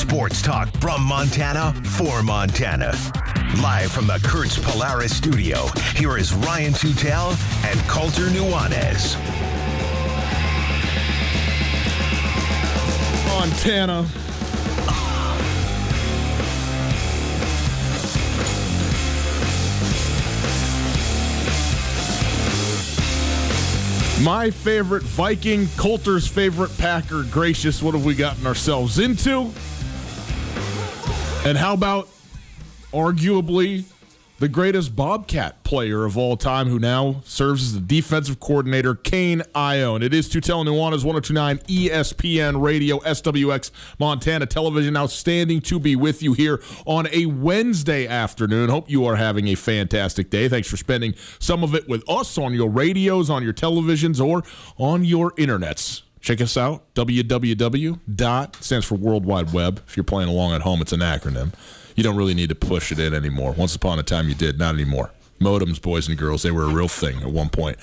Sports talk from Montana for Montana. Live from the Kurtz Polaris studio, here is Ryan Tutel and Colter Nuanez. Montana. My favorite Viking, Colter's favorite Packer. Gracious, what have we gotten ourselves into? And how about arguably the greatest Bobcat player of all time, who now serves as the defensive coordinator, Kane Ioane. It is Tutel Nuanez 1029 ESPN Radio, SWX Montana Television. Outstanding to be with you here on a Wednesday afternoon. Hope you are having a fantastic day. Thanks for spending some of it with us on your radios, on your televisions, or on your internets. Check us out, www. dot stands for World Wide Web. If you're playing along at home, it's an acronym. You don't really need to push it in anymore. Once upon a time, you did. Not anymore. Modems, boys and girls, they were a real thing at one point.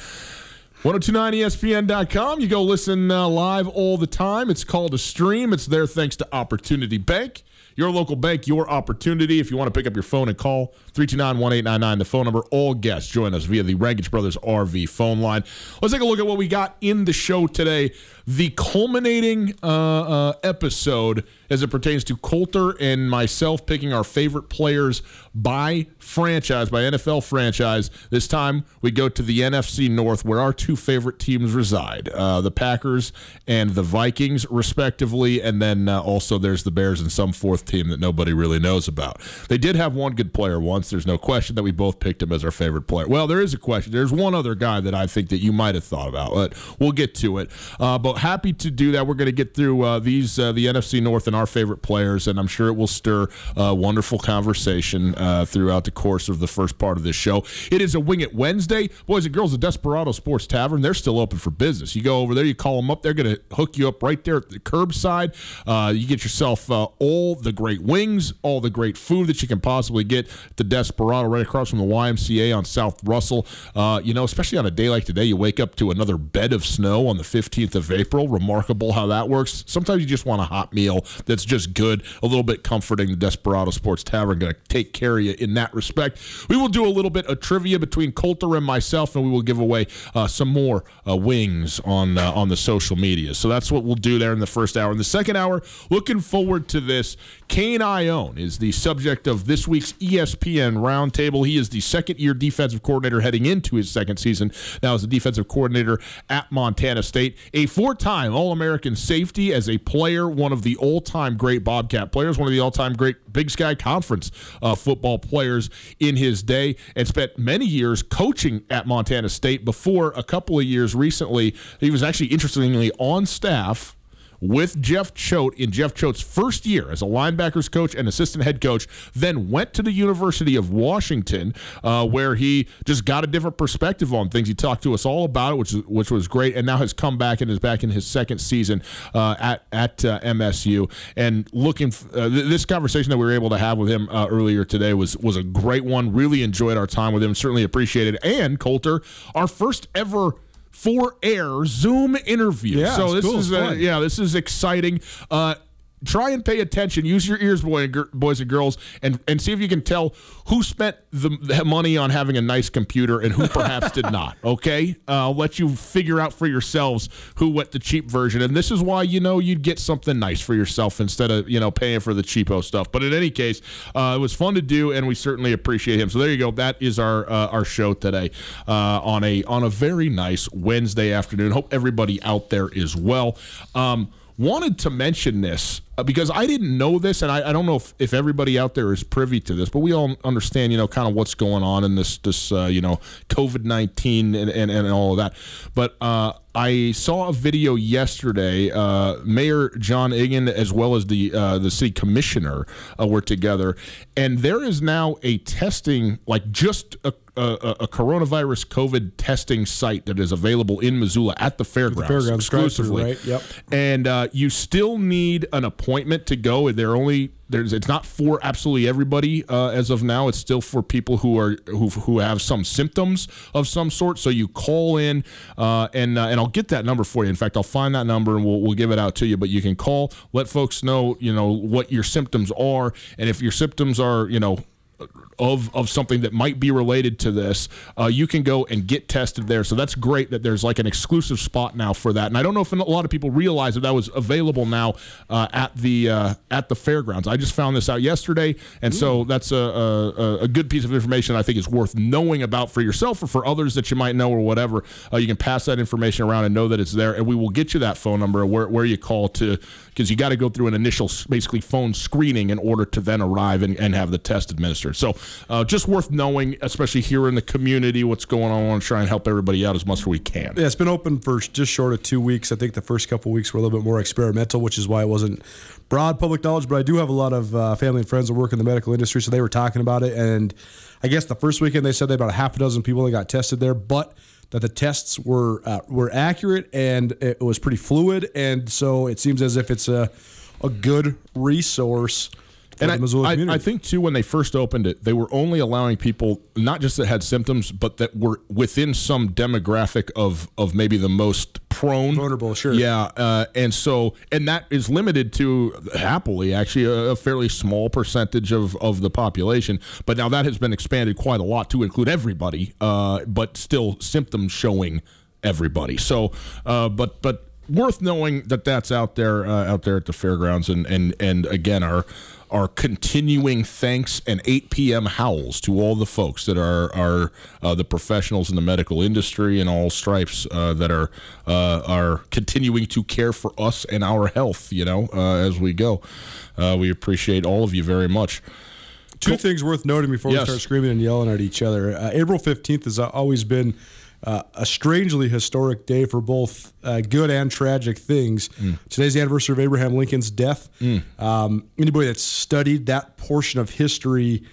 1029ESPN.com. You go listen uh, live all the time. It's called a stream. It's there thanks to Opportunity Bank. Your local bank, your opportunity. If you want to pick up your phone and call 329 1899, the phone number, all guests join us via the Raggage Brothers RV phone line. Let's take a look at what we got in the show today. The culminating uh, uh, episode as it pertains to Colter and myself picking our favorite players by franchise, by NFL franchise. This time we go to the NFC North, where our two favorite teams reside uh, the Packers and the Vikings, respectively. And then uh, also there's the Bears and some fourth team that nobody really knows about. They did have one good player once. There's no question that we both picked him as our favorite player. Well, there is a question. There's one other guy that I think that you might have thought about, but we'll get to it. Uh, but happy to do that. We're going to get through uh, these, uh, the NFC North and our favorite players, and I'm sure it will stir uh, wonderful conversation uh, throughout the course of the first part of this show. It is a Wing It Wednesday. Boys and girls, the Desperado Sports Tavern, they're still open for business. You go over there, you call them up, they're going to hook you up right there at the curbside. Uh, you get yourself uh, all the great wings, all the great food that you can possibly get at the Desperado right across from the YMCA on South Russell. Uh, you know, especially on a day like today, you wake up to another bed of snow on the 15th of April. Remarkable how that works. Sometimes you just want a hot meal that's just good, a little bit comforting. The Desperado Sports Tavern going to take care of you in that respect. We will do a little bit of trivia between Colter and myself, and we will give away uh, some more uh, wings on uh, on the social media. So that's what we'll do there in the first hour. In the second hour, looking forward to this. Kane Ioane is the subject of this week's ESPN roundtable. He is the second year defensive coordinator heading into his second season now as the defensive coordinator at Montana State. A four time All American safety as a player, one of the all time great Bobcat players, one of the all time great Big Sky Conference uh, football players in his day, and spent many years coaching at Montana State before a couple of years recently. He was actually, interestingly, on staff with Jeff Choate in Jeff Choate's first year as a linebackers coach and assistant head coach, then went to the University of Washington, uh, where he just got a different perspective on things. He talked to us all about it, which which was great, and now has come back and is back in his second season uh, at at uh, MSU. And looking, f- uh, th- this conversation that we were able to have with him uh, earlier today was was a great one. Really enjoyed our time with him. Certainly appreciated. And Colter, our first ever for air Zoom interview. Yeah, so this cool. is uh, yeah, this is exciting. Uh, try and pay attention. Use your ears, boy boys and girls, and and see if you can tell who spent the, the money on having a nice computer and who perhaps did not. Okay, uh, I'll let you figure out for yourselves who went the cheap version, and this is why you know you'd get something nice for yourself instead of you know paying for the cheapo stuff. But in any case, uh, it was fun to do, and we certainly appreciate him. So there you go. That is our uh, our show today uh, on a on a very nice Wednesday afternoon. Hope everybody out there is well. Um, wanted to mention this uh, because I didn't know this, and I, I don't know if, if everybody out there is privy to this, but we all understand, you know, kind of what's going on in this, this uh, you know, COVID 19 and, and, and all of that. But uh, I saw a video yesterday. Uh, Mayor John Engen, as well as the uh, the city commissioner, uh, were together, and there is now a testing, like just a a, a coronavirus COVID testing site that is available in Missoula at the fairgrounds, fairgrounds exclusively. right? Yep. And uh, you still need an appointment to go. They're only there's it's not for absolutely everybody uh, as of now. It's still for people who are who, who have some symptoms of some sort. So you call in uh, and uh, and I'll get that number for you. In fact, I'll find that number and we'll, we'll give it out to you. But you can call, let folks know you know what your symptoms are, and if your symptoms are you know of of something that might be related to this, uh, you can go and get tested there. So that's great that there's like an exclusive spot now for that. And I don't know if a lot of people realize that that was available now uh, at the uh, at the fairgrounds. I just found this out yesterday, and so that's a, a a good piece of information I think is worth knowing about for yourself or for others that you might know or whatever. Uh, you can pass that information around and know that it's there, and we will get you that phone number where where you call to because you got to go through an initial basically phone screening in order to then arrive and, and have the test administered. So uh, just worth knowing, especially here in the community, what's going on. I want to try and help everybody out as much as we can. Yeah, it's been open for just short of two weeks. I think the first couple weeks were a little bit more experimental, which is why it wasn't broad public knowledge. But I do have a lot of uh, family and friends that work in the medical industry, so they were talking about it. And I guess the first weekend they said they about a half a dozen people that got tested there, but that the tests were uh, were accurate and it was pretty fluid. And so it seems as if it's a a good resource. And I, I. I think too when they first opened it, they were only allowing people not just that had symptoms, but that were within some demographic of of maybe the most prone, Vulnerable, sure. Yeah, uh, and so and that is limited to happily actually a, a fairly small percentage of of the population. But now that has been expanded quite a lot to include everybody, uh, but still symptoms showing everybody. So, uh, but but worth knowing that that's out there uh, out there at the fairgrounds and and and again our our continuing thanks and 8 p.m. howls to all the folks that are are uh, the professionals in the medical industry and all stripes uh, that are uh, are continuing to care for us and our health you know uh, as we go uh, we appreciate all of you very much Two things worth noting before Yes. we start screaming and yelling at each other. Uh, April 15th has always been uh, a strangely historic day for both uh, good and tragic things. Today's the anniversary of Abraham Lincoln's death. Um, anybody that's studied that portion of history,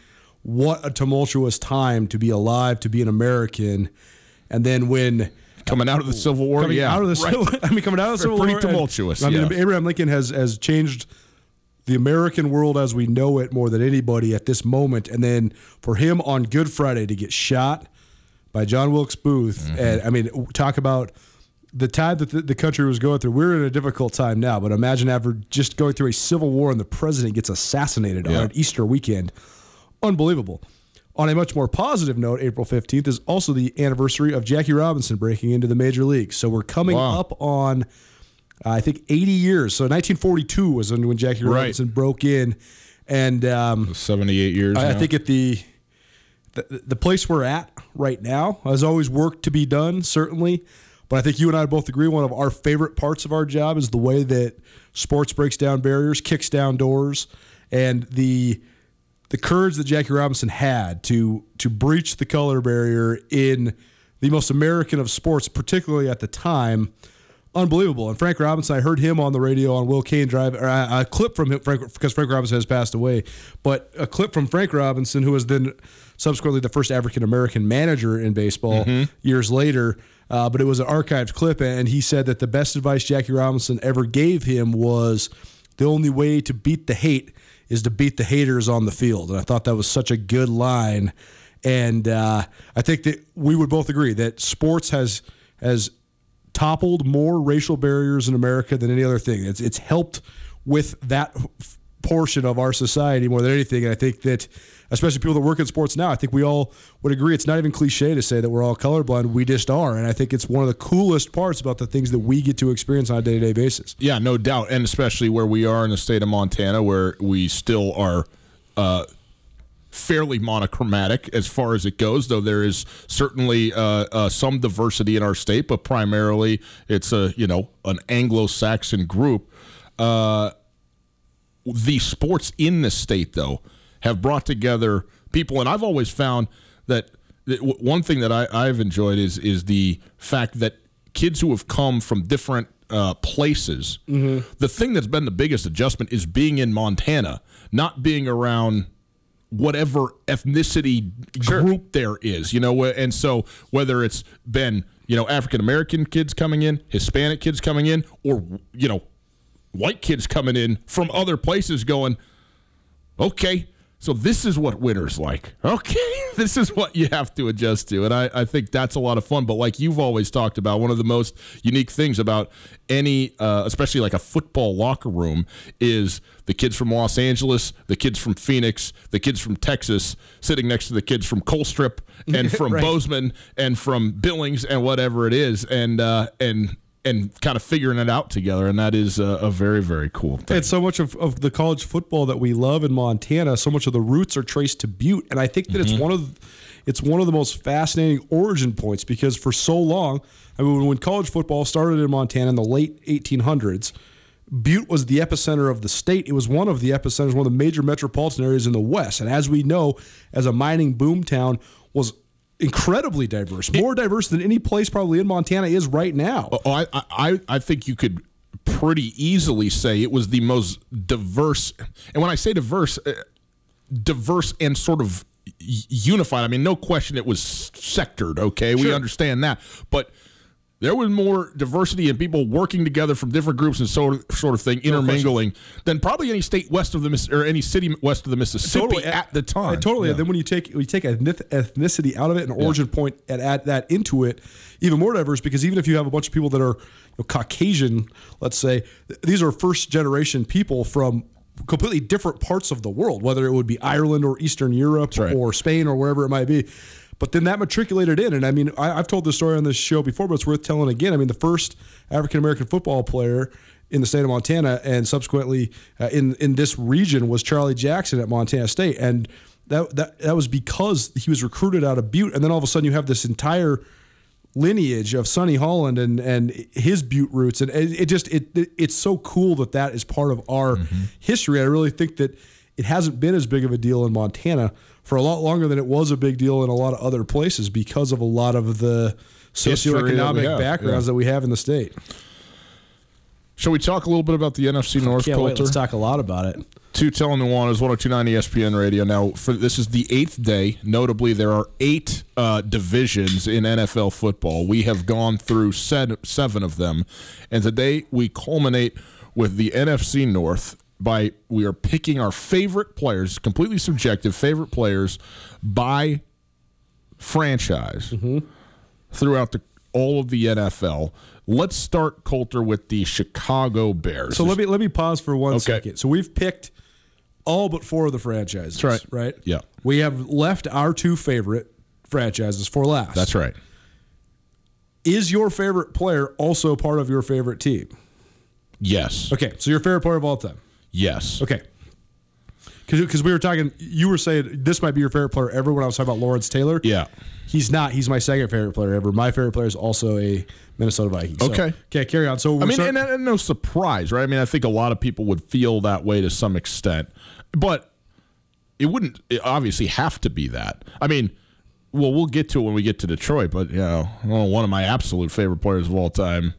what a tumultuous time to be alive, to be an American. And then when coming out of the Civil War coming yeah out of the right. Civil, I mean, coming out of the Civil Pretty War, and- tumultuous, I mean. Abraham Lincoln has has changed the American world as we know it more than anybody at this moment. And then for him on Good Friday to get shot by John Wilkes Booth, Mm-hmm. and I mean, talk about the time that the, the country was going through. We're in a difficult time now, but imagine after just going through a civil war and the president gets assassinated Yeah. on Easter weekend. Unbelievable. On a much more positive note, April 15th is also the anniversary of Jackie Robinson breaking into the major leagues. So we're coming Wow. up on, uh, I think, 80 years. So 1942 was when Jackie Right. Robinson broke in. And um, 78 years I, I think at the, the the place we're at right now, there's always work to be done, certainly. But I think you and I both agree one of our favorite parts of our job is the way that sports breaks down barriers, kicks down doors, and the the courage that Jackie Robinson had to to breach the color barrier in the most American of sports, particularly at the time. unbelievable. And Frank Robinson, I heard him on the radio on Will Cain Drive, or a, a clip from him, Frank, because Frank Robinson has passed away, but a clip from Frank Robinson, who was then subsequently the first African American manager in baseball years later. Uh, but it was an archived clip, and he said that the best advice Jackie Robinson ever gave him was the only way to beat the hate is to beat the haters on the field. And I thought that was such a good line. And uh, I think that we would both agree that sports has has toppled more racial barriers in America than any other thing. It's it's helped with that f- portion of our society more than anything. And I think that, especially people that work in sports now, I think we all would agree. It's not even cliche to say that we're all colorblind. We just are. And I think it's one of the coolest parts about the things that we get to experience on a day to day basis. Yeah, no doubt, and especially where we are in the state of Montana, where we still are uh, fairly monochromatic as far as it goes. Though there is certainly uh, uh, some diversity in our state, but primarily it's a you know an Anglo-Saxon group. Uh, the sports in the state, though, have brought together people, and I've always found that, that w- one thing that I, I've enjoyed is is the fact that kids who have come from different uh, places, the thing that's been the biggest adjustment is being in Montana, not being around whatever ethnicity group there is, you know, and so whether it's been you know African American kids coming in, Hispanic kids coming in, or you know white kids coming in from other places going, okay, so this is what winter's like. Okay, this is what you have to adjust to. And I, I think that's a lot of fun. But like you've always talked about, one of the most unique things about any, uh, especially like a football locker room, is the kids from Los Angeles, the kids from Phoenix, the kids from Texas sitting next to the kids from Colstrip and from Right. Bozeman and from Billings and whatever it is. And, uh, and, and kind of figuring it out together, and that is a, a very, very cool thing. And so much of, of the college football that we love in Montana, so much of the roots are traced to Butte, and I think that it's mm-hmm. one of it's one of the most fascinating origin points because for so long, I mean, when college football started in Montana in the late 1800s, Butte was the epicenter of the state. It was one of the epicenters, one of the major metropolitan areas in the West, and as we know, as a mining boom town, was incredibly diverse, more diverse than any place probably in Montana is right now. Oh, I, I, I think you could pretty easily say it was the most diverse. And when I say diverse, uh, diverse and sort of unified. I mean, no question it was sectored. Okay, we understand that, but. There was more diversity and people working together from different groups and sort of, sort of thing, intermingling, than probably any state west of the Miss or any city west of the Mississippi at the time. Totally. Yeah. And then when you take when you take ethnic- ethnicity out of it and origin point and add that into it, even more diverse because even if you have a bunch of people that are you know, Caucasian, let's say, these are first generation people from completely different parts of the world, whether it would be Ireland or Eastern Europe right. or Spain or wherever it might be. But then that matriculated in, and I mean, I, I've told this story on this show before, but it's worth telling again. I mean, the first African American football player in the state of Montana, and subsequently uh, in in this region, was Charlie Jackson at Montana State, and that that that was because he was recruited out of Butte, and then all of a sudden you have this entire lineage of Sonny Holland and and his Butte roots, and it, just it, it it's so cool that that is part of our history. I really think that it hasn't been as big of a deal in Montana for a lot longer than it was a big deal in a lot of other places because of a lot of the History that socioeconomic backgrounds yeah. that we have in the state. Shall we talk a little bit about the NFC North Can't wait. Let's talk a lot about it. Two telling Nuanez 1029 ESPN radio. Now, for this is the eighth day. Notably, there are eight uh, divisions in NFL football. We have gone through seven, seven of them, and today we culminate with the NFC North by we are picking our favorite players, completely subjective favorite players by franchise throughout the all of the NFL. Let's start Colter with the Chicago Bears. So let me let me pause for one Okay. second. So we've picked all but four of the franchises. That's right. Right. Yeah. We have left our two favorite franchises for last. That's right. Is your favorite player also part of your favorite team? Yes. Okay, so your favorite player of all time. Yes. Okay. Because we were talking, you were saying this might be your favorite player ever when I was talking about Lawrence Taylor. Yeah. He's not. He's my second favorite player ever. My favorite player is also a Minnesota Viking. So- Okay. Okay, carry on. So I mean, so- and, and no surprise, right? I mean, I think a lot of people would feel that way to some extent, but it wouldn't it obviously have to be that. I mean, well, we'll get to it when we get to Detroit, but you know, one of my absolute favorite players of all time,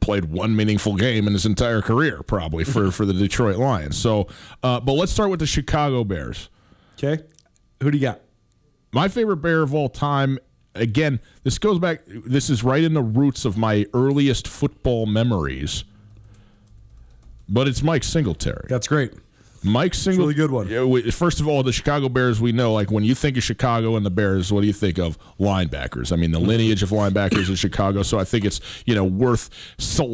played one meaningful game in his entire career, probably for for the Detroit Lions. So, uh, but let's start with the Chicago Bears. Okay. Who do you got? My favorite Bear of all time. Again, this goes back. This is right in the roots of my earliest football memories. But it's Mike Singletary. That's great. Mike Single, really good one. Yeah, we- First of all, the Chicago Bears. We know, like when you think of Chicago and the Bears, what do you think of linebackers? I mean, the lineage of linebackers in Chicago. So I think it's you know worth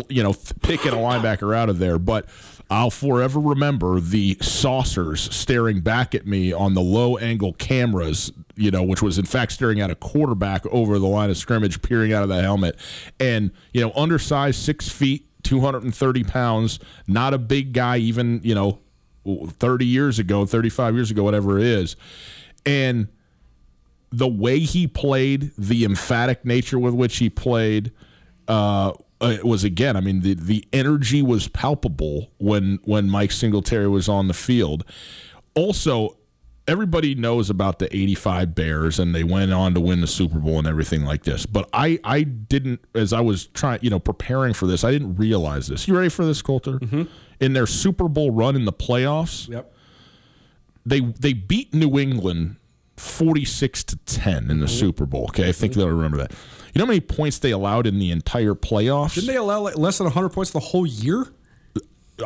you know picking a linebacker out of there. But I'll forever remember the saucers staring back at me on the low angle cameras. You know, which was in fact staring at a quarterback over the line of scrimmage, peering out of the helmet, and you know, undersized, six feet. 230 pounds, not a big guy, even, you know, 30 years ago, 35 years ago, whatever it is. And the way he played, the emphatic nature with which he played, uh, it was again. I mean, the the energy was palpable when when Mike Singletary was on the field. Also, everybody knows about the 85 Bears and they went on to win the Super Bowl and everything like this. But I I didn't as I was trying, you know, preparing for this, I didn't realize this. You ready for this, Colter? Mm-hmm. In their Super Bowl run in the playoffs, Yep. they they beat New England 46 to 10 in the mm-hmm. Super Bowl. Okay, I think mm-hmm. they'll remember that. You know how many points they allowed in the entire playoffs? Didn't they allow like less than 100 points the whole year?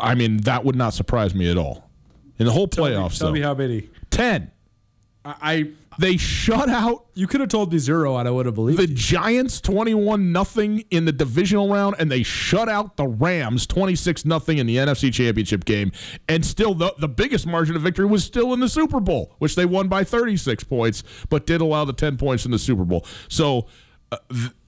I mean, that would not surprise me at all. In the whole playoffs, Tell though, me how many. 10. I, I They shut out you could have told me zero, and I would have believed. the you. Giants 21 nothing in the divisional round and they shut out the Rams 26 nothing in the NFC Championship game and still the, the biggest margin of victory was still in the Super Bowl which they won by 36 points but did allow the 10 points in the Super Bowl. So uh,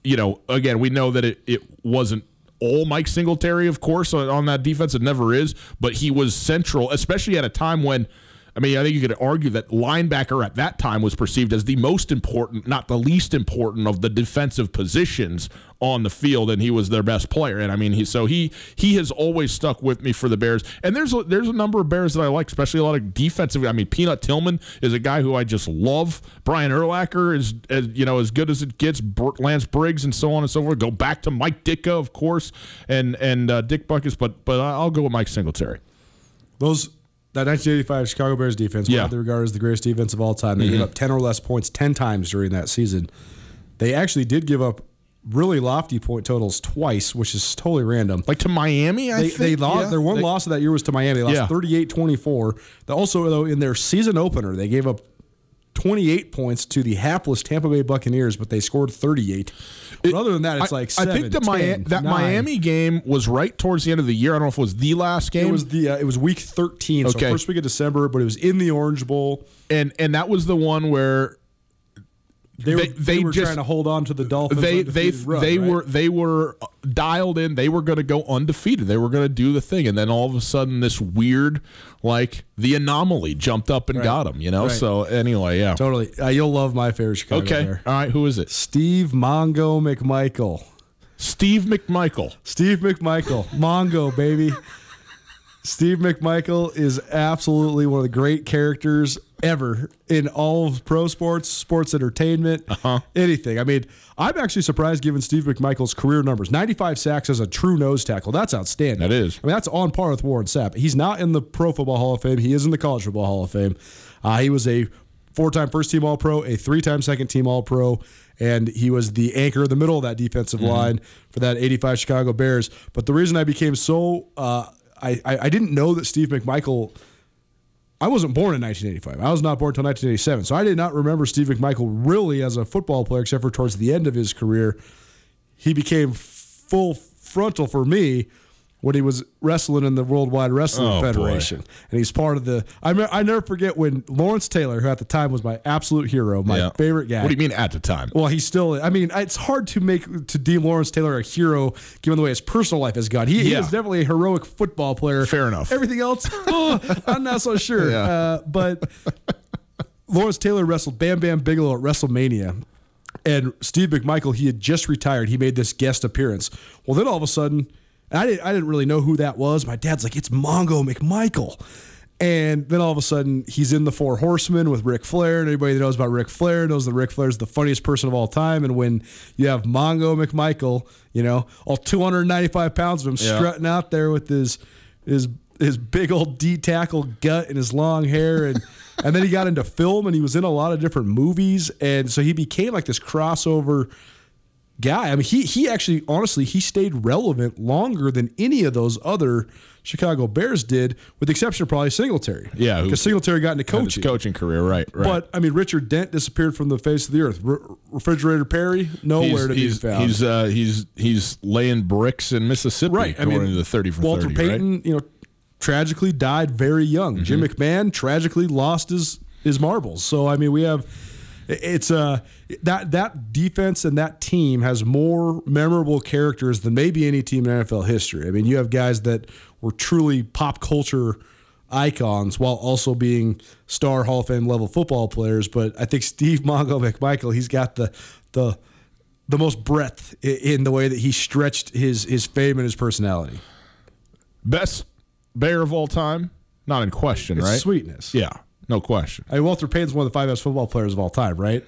you know again we know that it, it wasn't all Mike Singletary of course on, on that defense it never is but he was central especially at a time when I mean, I think you could argue that linebacker at that time was perceived as the most important, not the least important of the defensive positions on the field, and he was their best player. And I mean, he so he he has always stuck with me for the Bears. And there's a, there's a number of Bears that I like, especially a lot of defensive. I mean, Peanut Tillman is a guy who I just love. Brian Urlacher is as you know as good as it gets. Lance Briggs and so on and so forth. Go back to Mike Ditka, of course, and and uh, Dick Butkus, but but I'll go with Mike Singletary. Those that 1985 Chicago Bears defense, Yeah. widely regarded as the greatest defense of all time. They gave mm-hmm. up 10 or less points 10 times during that season. They actually did give up really lofty point totals twice, which is totally random. Like to Miami, I They, think. they lost yeah. their one They- loss of that year was to Miami. They lost Yeah. 38-24. They also though in their season opener, they gave up 28 points to the hapless Tampa Bay Buccaneers, but they scored 38. But other than that, it's I, like I think the 10, Miami, that nine. Miami game was right towards the end of the year. I don't know if it was the last game. It was the uh, it was week 13, Okay. so first week of December, but it was in the Orange Bowl. and and that was the one where They, were, They- they, they were just- trying to hold on to the Dolphins. they they run, they right? were they were dialed in. They were going to go undefeated. They were going to do the thing, and then all of a sudden, this weird like the anomaly jumped up and got them. You know. Right. So anyway, yeah. totally. Uh, you'll love my favorite Chicago Okay. Bear. All right. Who is it? Steve Mongo McMichael. Steve McMichael. Steve McMichael, Mongo baby. Steve McMichael is absolutely one of the great characters ever in all of pro sports, sports entertainment, Uh-huh. anything. I mean, I'm actually surprised given Steve McMichael's career numbers. 95 sacks as a true nose tackle. That's outstanding. That is. I mean, that's on par with Warren Sapp. He's not in the Pro Football Hall of Fame. He is in the College Football Hall of Fame. Uh, he was a four-time first-team All-Pro, a three-time second-team All-Pro, and he was the anchor in the middle of that defensive line for that 85 Chicago Bears. But the reason I became so uh, I, I didn't know that Steve McMichael. I wasn't born in 1985. I was not born until 1987. So I did not remember Steve McMichael really as a football player, except for towards the end of his career. He became full frontal for me when he was wrestling in the Worldwide Wrestling Oh, boy. Federation. And he's part of the. I, me- I never forget when Lawrence Taylor, who at the time was my absolute hero, my Yeah. favorite guy. What do you mean at the time? Well, he's still. I mean, it's hard to make to deem Lawrence Taylor a hero given the way his personal life has gone. He, he is definitely a heroic football player. Fair enough. Everything else, oh, I'm not so sure. Yeah. Uh, but Lawrence Taylor wrestled Bam Bam Bigelow at WrestleMania. And Steve McMichael, he had just retired. He made this guest appearance. Well, then all of a sudden, I didn't, I didn't really know who that was. My dad's like, it's Mongo McMichael. And then all of a sudden, he's in the Four Horsemen with Ric Flair, and everybody that knows about Ric Flair knows that Ric Flair is the funniest person of all time. And when you have Mongo McMichael, you know, all 295 pounds of him Yeah. strutting out there with his his his big old D tackle gut and his long hair, and and then he got into film, and he was in a lot of different movies, and so he became like this crossover guy. I mean, he he actually honestly he stayed relevant longer than any of those other Chicago Bears did, with the exception of probably Singletary. Yeah, because Singletary got into coaching. coaching career, right? Right. But I mean, Richard Dent disappeared from the face of the earth. Re- Refrigerator Perry, nowhere to he's, be found. He's uh, he's he's laying bricks in Mississippi, right. I mean, the thirty for Walter 30, Payton, right? you know, tragically died very young. Jim Mm-hmm. McMahon tragically lost his his marbles. So I mean, we have it's uh that that defense and that team has more memorable characters than maybe any team in NFL history. I mean, you have guys that were truly pop culture icons while also being star Hall of Fame level football players. But I think Steve Mongo McMichael, he's got the the the most breadth in the way that he stretched his his fame and his personality. Best Bear of all time, not in question, It's right? sweetness. Yeah, no question. I mean, Walter Payton's one of the five best football players of all time, right?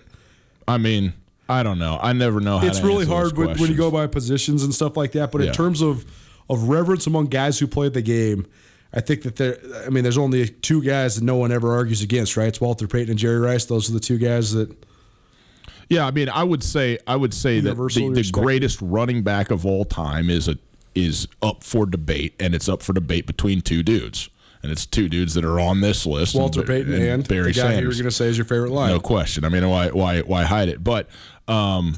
I mean, I don't know. I never know. How it's really hard when, when you go by positions and stuff like that. But Yeah. in terms of of reverence among guys who played the game, I think that there. I mean, there's only two guys that no one ever argues against, right? It's Walter Payton and Jerry Rice. Those are the two guys that. Yeah, I mean, I would say I would say that the, the greatest running back of all time is a is up for debate, and it's up for debate between two dudes, and it's two dudes that are on this list: Walter Ba- Payton and, Barry the guy you were going to say is your favorite line. No question. I mean, why why why hide it? But um,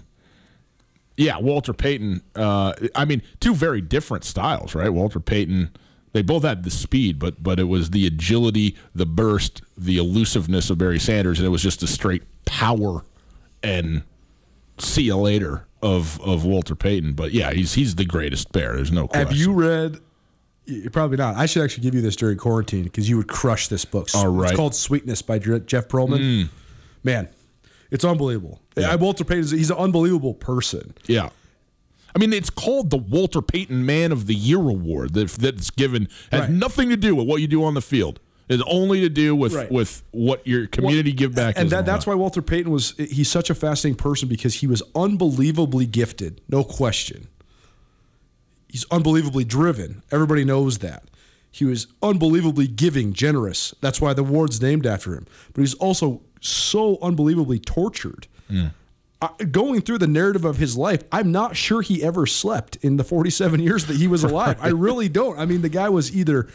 yeah, Walter Payton. Uh, I mean, two very different styles, right? Walter Payton. They both had the speed, but but it was the agility, the burst, the elusiveness of Barry Sanders, and it was just a straight power and see you later of of Walter Payton. But yeah, he's he's the greatest bear. There's no question. Have you read? You're probably not. I should actually give you this during quarantine because you would crush this book. All right. Mm. It's called Sweetness by Jeff Pearlman. Man, it's unbelievable. Yeah. I, Walter Payton, is- he's an unbelievable person. Yeah. I mean, it's called the Walter Payton Man of the Year Award. That, that's given has Right. nothing to do with what you do on the field. It's only to do with Right. with what your community give back and is. that, that's why Walter Payton was he's such a fascinating person because he was unbelievably gifted, no question. He's unbelievably driven. Everybody knows that. He was unbelievably giving, generous. That's why the award's named after him. But he's also so unbelievably tortured. Hmm. I, going through the narrative of his life, I'm not sure he ever slept in the 47 years that he was alive. I really don't. I mean, the guy was either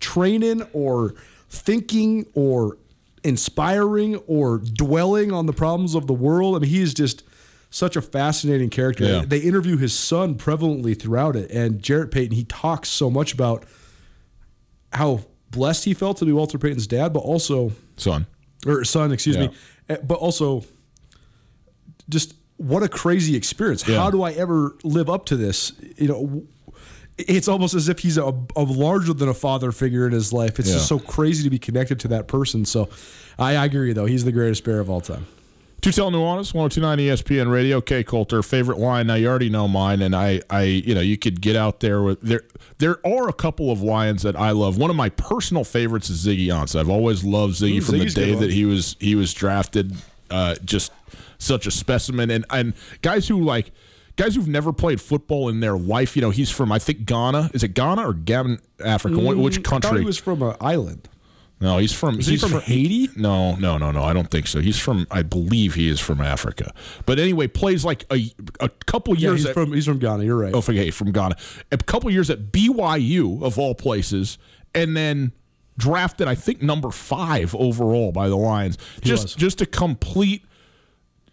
training or thinking or inspiring or dwelling on the problems of the world. I mean, he is just such a fascinating character. Yeah. They interview his son prevalently throughout it. And Jarrett Payton, he talks so much about how blessed he felt to be Walter Payton's dad, but also son. or son, excuse Yeah. me, eh, but also just what a crazy experience. Yeah. How do I ever live up to this? You know, it's almost as if he's a, a larger than a father figure in his life. It's just so crazy to be connected to that person. So I, I agree, though. He's the greatest bear of all time. Tutel Nuanez, 1029 ESPN Radio. K Colter, favorite line. Now you already know mine, and I, I, you know, you could get out there with there. There are a couple of lines that I love. One of my personal favorites is Ziggy Ansah. I've always loved Ziggy Ooh, from Ziggy's the day that he was he was drafted. Uh, just such a specimen, and and guys who like guys who've never played football in their life. You know, he's from I think Ghana. Is it Ghana or Gabon, Africa? Which Mm, I thought country? he was from an island. No, he's from. he he's from Haiti? No, no, no, no. I don't think so. He's from. I believe he is from Africa. But anyway, plays like a a couple Yeah, years. he's at, from he's from Ghana. You're right. oh, forget from Ghana. A couple years at BYU of all places, and then drafted. I think number five overall by the Lions. Just was. just a complete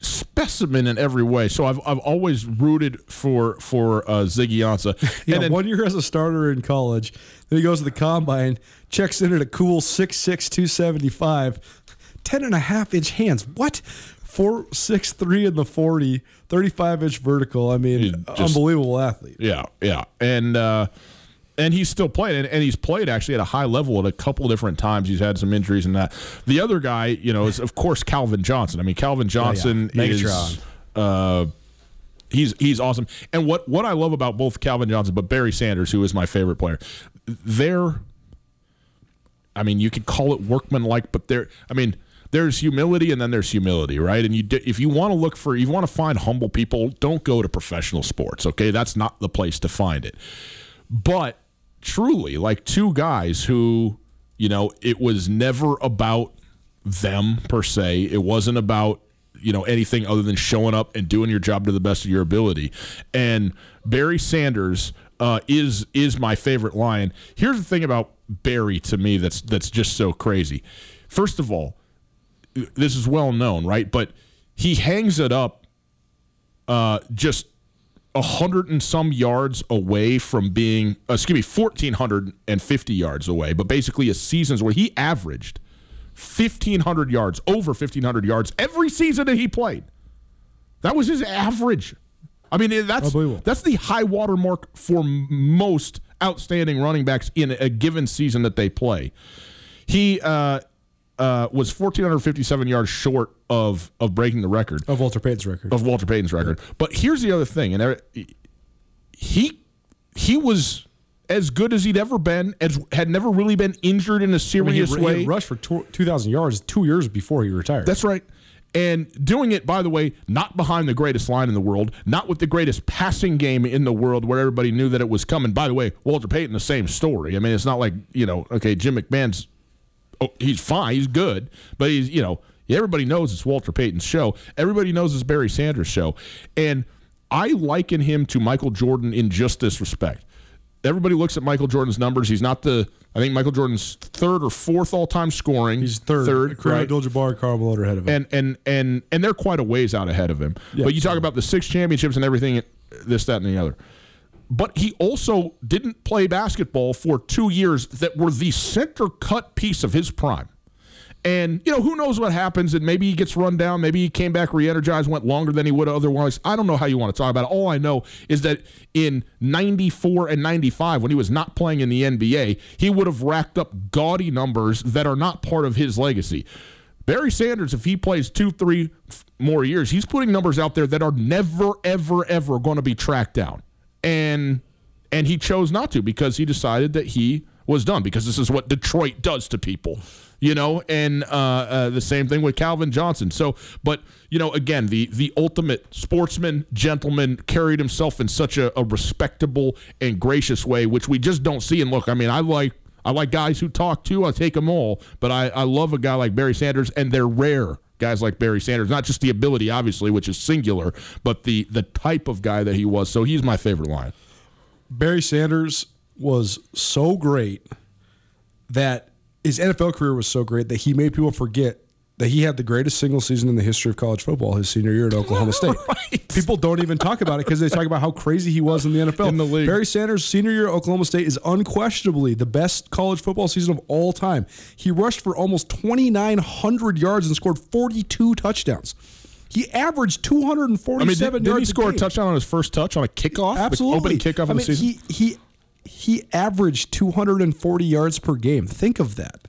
specimen in every way. So I've I've always rooted for for uh, Ziggy Ansah. Yeah, and then, one year as a starter in college. Then he goes to the combine, checks in at a cool 6'6", 275, 10 and a half inch hands. What? 4'6'3 in the 40, 35 inch vertical. I mean, just- unbelievable athlete. Yeah, yeah, and uh, and he's still playing, and, and he's played actually at a high level at a couple different times. He's had some injuries and that. The other guy, you know, is of course Calvin Johnson. I mean, Calvin Johnson is. Uh, He's he's awesome, and what what I love about both Calvin Johnson, but Barry Sanders, who is my favorite player, they're I mean, you could call it workmanlike, but there, I mean, there's humility and then there's humility, right? And you, if you want to look for, you want to find humble people, don't go to professional sports. Okay, that's not the place to find it. But truly, like two guys who, you know, it was never about them per se. It wasn't about you know anything other than showing up and doing your job to the best of your ability. And Barry Sanders uh, is is my favorite lion. Here's the thing about Barry to me that's that's just so crazy. First of all, this is well known, right? But he hangs it up uh, just a hundred and some yards away from being, uh, excuse me, fourteen hundred and fifty yards away. But basically, a season's where he averaged fifteen hundred yards, over fifteen hundred yards every season that he played. That was his average. I mean, that's that's the high water mark for most outstanding running backs in a given season that they play. He uh, uh, was 1,457 yards short of of breaking the record Of Walter Payton's record. of Walter Payton's record. But here's the other thing, and he he was as good as he'd ever been, as had never really been injured in a mean, serious he, he way. had rushed for 2,000 yards two years before he retired. That's right. And doing it, by the way, not behind the greatest line in the world, not with the greatest passing game in the world where everybody knew that it was coming. By the way, Walter Payton, the same story. I mean, it's not like, you know, okay, Jim McMahon's, oh, he's fine, he's good, but he's, you know, everybody knows it's Walter Payton's show. Everybody knows it's Barry Sanders' show. And I liken him to Michael Jordan in just this respect. Everybody looks at Michael Jordan's numbers. He's not the, I think Michael Jordan's third or fourth all time scoring. He's third. Third, Kareem right? Abdul-Jabbar, Karl Malone ahead of him. and and and and they're quite a ways out ahead of him. Yeah, but you talk about the six championships and everything, this, that, and the other. But he also didn't play basketball for two years that were the center cut piece of his prime. And you know who knows what happens, and maybe he gets run down. Maybe he came back re-energized, went longer than he would otherwise. I don't know how you want to talk about it. All I know is that in '94 and '95, when he was not playing in the NBA, he would have racked up gaudy numbers that are not part of his legacy. Barry Sanders, if he plays two, three more years, he's putting numbers out there that are never, ever, ever going to be tracked down. And and he chose not to because he decided that he was done because this is what Detroit does to people, you know. And uh, uh, the same thing with Calvin Johnson. So, but you know, again, the the ultimate sportsman, gentleman, carried himself in such a, a respectable and gracious way, which we just don't see. And look, I mean, I like I like guys who talk too. I take them all, but I, I love a guy like Barry Sanders, and they're rare guys like Barry Sanders. Not just the ability, obviously, which is singular, but the the type of guy that he was. So he's my favorite line. Barry Sanders was so great that his NFL career was so great that he made people forget that he had the greatest single season in the history of college football his senior year at Oklahoma State. Right. People don't even talk about it because they talk about how crazy he was in the NFL. In the league. Barry Sanders' senior year at Oklahoma State is unquestionably the best college football season of all time. He rushed for almost 2,900 yards and scored 42 touchdowns. He averaged 247 I mean, did, did yards he score a game. touchdown on his first touch on a kickoff? Absolutely. The opening kickoff of I the mean, season? He he he averaged 240 yards per game. Think of that.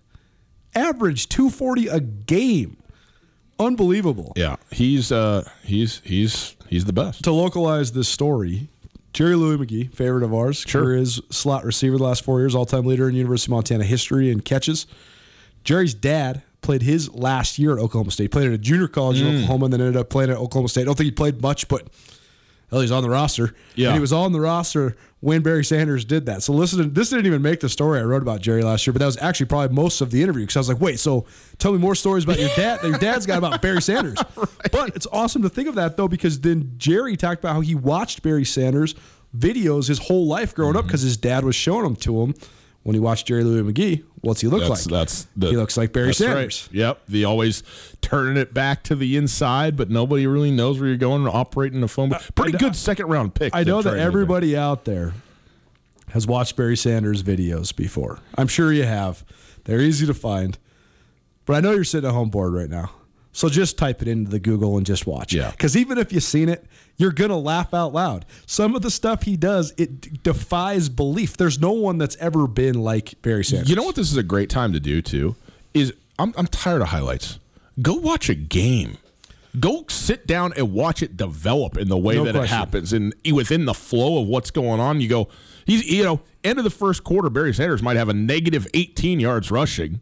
Averaged 240 a game. Unbelievable. yeah, he's uh he's he's he's the best. To localize this story, Jerry Louie-McGee, favorite of ours, Sure. career is slot receiver the last four years, all-time leader in University of Montana history and catches. Jerry's dad played his last year at Oklahoma State. Played at a junior college Mm. in Oklahoma, and then ended up playing at Oklahoma State. I don't think he played much, but hell, he's on the roster. Yeah. and he was on the roster when Barry Sanders did that. So listen, this didn't even make the story I wrote about Jerry last year, but that was actually probably most of the interview because I was like, wait, so tell me more stories about your dad that your dad's got about Barry Sanders. But it's awesome to think of that though because then Jerry talked about how he watched Barry Sanders videos his whole life growing Mm-hmm. up because his dad was showing them to him. When he watched Jerry Louie-McGee, what's he look That's like? that's the, he looks like Barry Sanders. Right. Yep. The always turning it back to the inside, but nobody really knows where you're going and operating the phone. Pretty I- good second round pick. I know that made there. everybody out there has watched Barry Sanders videos before. I'm sure you have. They're easy to find. But I know you're sitting at home bored right now. So just type it into the Google and just watch. Yeah. Because even if you've seen it, you're going to laugh out loud. Some of the stuff he does, it d- defies belief. There's no one that's ever been like Barry Sanders. You know what this is a great time to do too is I'm I'm tired of highlights. Go watch a game. Go sit down and watch it develop in the way No that it happens and within the flow of what's going on. You go, he's you know, end of the first quarter, Barry Sanders might have a negative 18 yards rushing,